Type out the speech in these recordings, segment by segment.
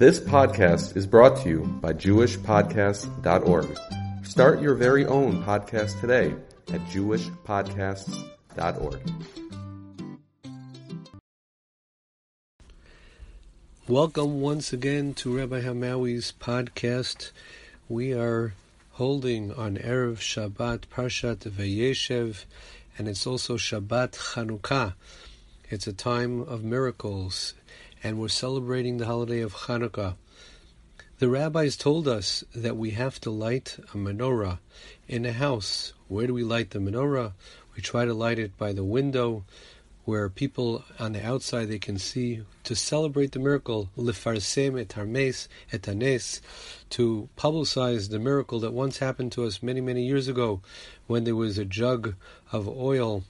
This podcast is brought to you by JewishPodcasts.org. Start your very own podcast today at JewishPodcasts.org. Welcome once again to Rabbi Hamawi's podcast. We are holding on Erev Shabbat Parshat Vayeshev, and it's also Shabbat Chanukah. It's a time of miracles, and we're celebrating the holiday of Hanukkah. The rabbis told us that we have to light a menorah in a house. Where do we light the menorah? We try to light it by the window where people on the outside they can see to celebrate the miracle, lifarsem et harmes et anes, to publicize the miracle that once happened to us many, many years ago when there was a jug of oil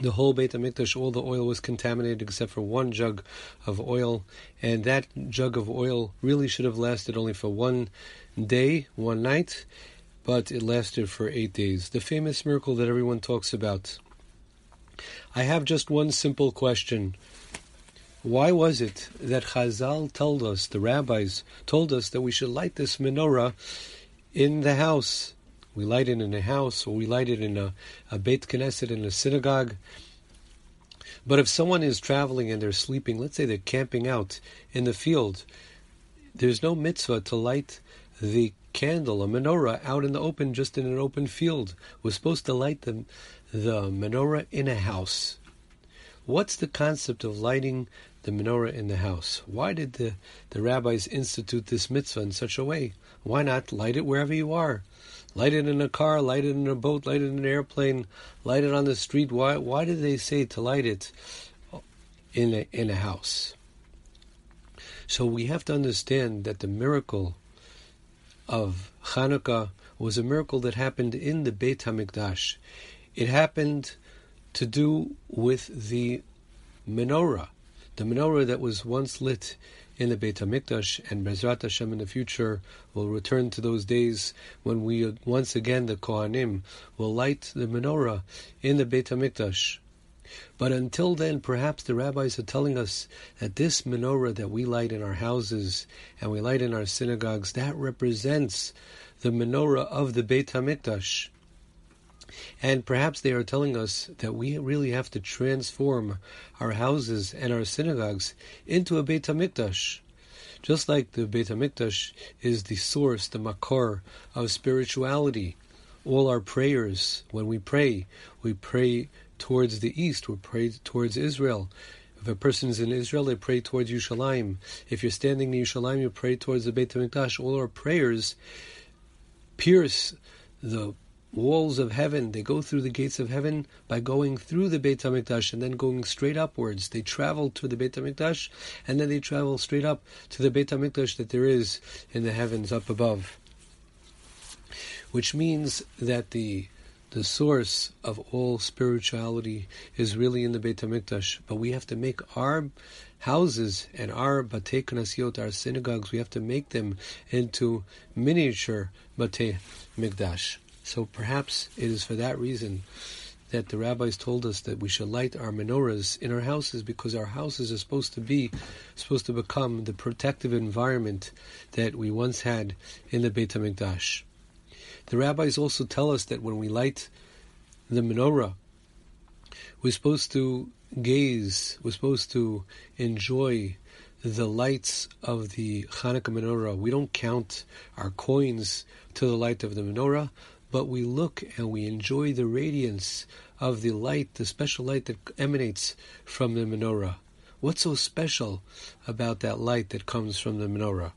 the whole Beit HaMikdash, all the oil was contaminated except for one jug of oil, and that jug of oil really should have lasted only for one day, one night, but it lasted for eight days. The famous miracle that everyone talks about. I have just one simple question. Why was it that Chazal told us, the rabbis told us, that we should light this menorah in the house? We light it in a house, or we light it in a, a Beit Knesset, in a synagogue. But if someone is traveling and they're sleeping, let's say they're camping out in the field, there's no mitzvah to light the candle, a menorah, out in the open, just in an open field. We're supposed to light the, the menorah in a house. What's the concept of lighting the menorah in the house? Why did the, the rabbis institute this mitzvah in such a way? Why not light it wherever you are? Light it in a car, light it in a boat, light it in an airplane, light it on the street. Why, why did they say to light it in a, in a house? So we have to understand that the miracle of Hanukkah was a miracle that happened in the Beit HaMikdash. It happened to do with the menorah, the menorah that was once lit in the Beit HaMikdash, and Bezrat Hashem in the future will return to those days when we once again, the Kohanim, will light the menorah in the Beit HaMikdash. But until then, perhaps the rabbis are telling us that this menorah that we light in our houses and we light in our synagogues, that represents the menorah of the Beit HaMikdash. And perhaps they are telling us that we really have to transform our houses and our synagogues into a Beit HaMikdash. Just like the Beit HaMikdash is the source, the makor of spirituality. All our prayers, when we pray, we pray towards the east, we pray towards Israel. If a person is in Israel, they pray towards Yerushalayim. If you're standing in Yerushalayim, you pray towards the Beit HaMikdash. All our prayers pierce the walls of heaven. They go through the gates of heaven by going through the Beit HaMikdash and then going straight upwards. They travel to the Beit HaMikdash and then they travel straight up to the Beit HaMikdash that there is in the heavens up above. Which means that the the source of all spirituality is really in the Beit HaMikdash. But we have to make our houses and our Batei Knasiot, our synagogues, we have to make them into miniature Batei Mikdash. So perhaps it is for that reason that the rabbis told us that we should light our menorahs in our houses because our houses are supposed to be supposed to become the protective environment that we once had in the Beit HaMikdash. The rabbis also tell us that when we light the menorah, we're supposed to gaze, we're supposed to enjoy the lights of the Hanukkah menorah. We don't count our coins to the light of the menorah, but we look and we enjoy the radiance of the light, the special light that emanates from the menorah. What's so special about that light that comes from the menorah?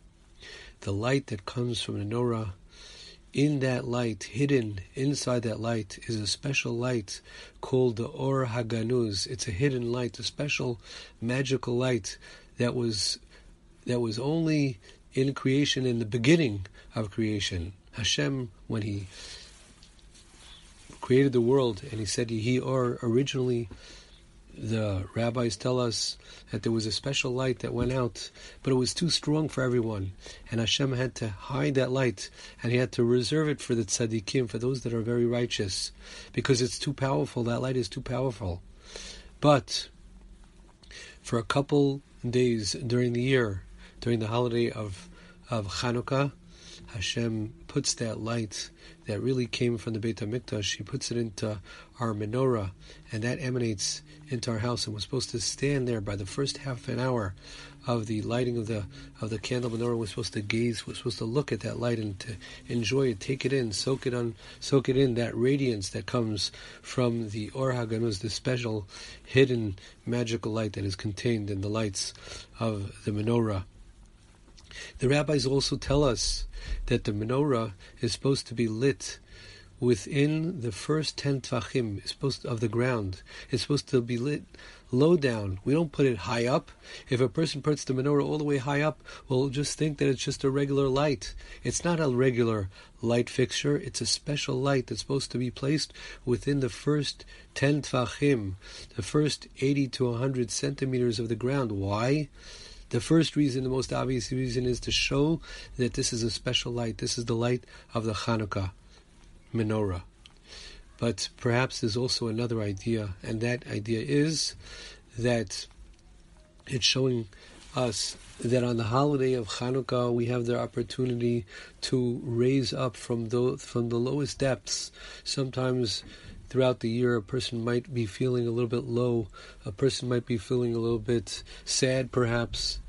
The light that comes from the menorah, in that light, hidden inside that light, is a special light called the Or Haganuz. It's a hidden light, a special magical light that was that was only in creation in the beginning of creation. Hashem, when he created the world, and he said he or originally the rabbis tell us that there was a special light that went out, but it was too strong for everyone, and Hashem had to hide that light, and He had to reserve it for the tzaddikim, for those that are very righteous, because it's too powerful. That light is too powerful. But for a couple days during the year, during the holiday of of Hanukkah, Hashem puts that light that really came from the Beit HaMikdash, He puts it into our menorah, and that emanates into our house. And we're supposed to stand there by the first half an hour of the lighting of the of the candle menorah. We're supposed to gaze. We're supposed to look at that light and to enjoy it, take it in, soak it on, soak it in. That radiance that comes from the Or HaGanuz, the special, hidden, magical light that is contained in the lights of the menorah. The rabbis also tell us that the menorah is supposed to be lit within the first ten tvachim supposed to, of the ground. It's supposed to be lit low down. We don't put it high up. If a person puts the menorah all the way high up, we'll just think that it's just a regular light. It's not a regular light fixture. It's a special light that's supposed to be placed within the first ten tvachim, the first eighty to hundred centimeters of the ground. Why? The first reason, the most obvious reason, is to show that this is a special light. This is the light of the Hanukkah menorah. But perhaps there's also another idea, and that idea is that it's showing us that on the holiday of Hanukkah we have the opportunity to raise up from the from the lowest depths. Sometimes throughout the year a person might be feeling a little bit low, a person might be feeling a little bit sad perhaps,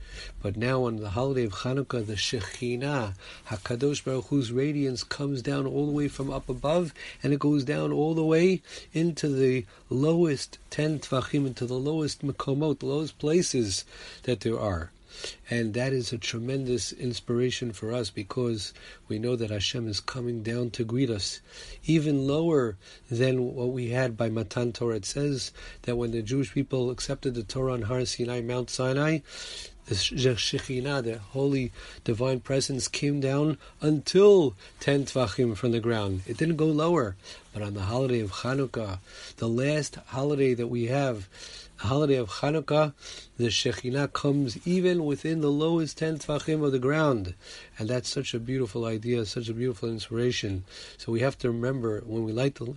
but now on the holiday of Hanukkah, the Shekhinah, Hakadosh Baruch Hu's radiance comes down all the way from up above, and it goes down all the way into the lowest ten tvachim, into the lowest mekomot, the lowest places that there are. And that is a tremendous inspiration for us because we know that Hashem is coming down to greet us, even lower than what we had by Matan Torah. It says that when the Jewish people accepted the Torah on Har Sinai, Mount Sinai, the Shekhinah, the holy divine presence, came down until 10 tvachim from the ground. It didn't go lower. But on the holiday of Hanukkah, the last holiday that we have, holiday of Hanukkah, the Shekhinah comes even within the lowest 10 tvachim of the ground. And that's such a beautiful idea, such a beautiful inspiration. So we have to remember when we light the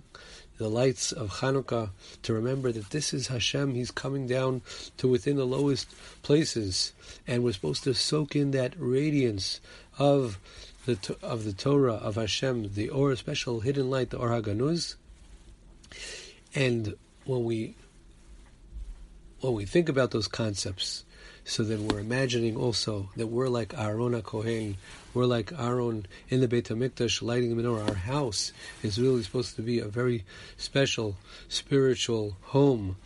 the lights of Hanukkah to remember that this is Hashem. He's coming down to within the lowest places, and we're supposed to soak in that radiance of the of the Torah of Hashem, the Or special hidden light, the Or Haganuz. And when we when we think about those concepts, so then we're imagining also that we're like Aaron Kohen, we're like Aaron in the Beit HaMikdash lighting the menorah. Our house is really supposed to be a very special spiritual home,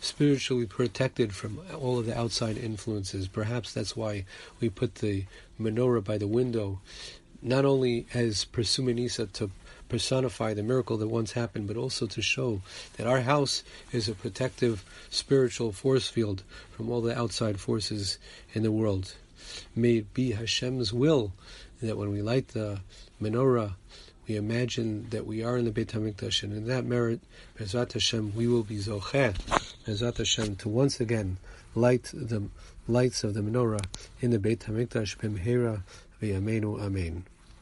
spiritually protected from all of the outside influences. Perhaps that's why we put the menorah by the window, not only as Persuminisa to personify the miracle that once happened, but also to show that our house is a protective spiritual force field from all the outside forces in the world. May it be Hashem's will that when we light the menorah, we imagine that we are in the Beit HaMikdash, and in that merit, Bezrat Hashem, we will be Zocheh, Bezrat Hashem, to once again light the lights of the menorah in the Beit HaMikdash, B'mhera v'yameinu, Amen.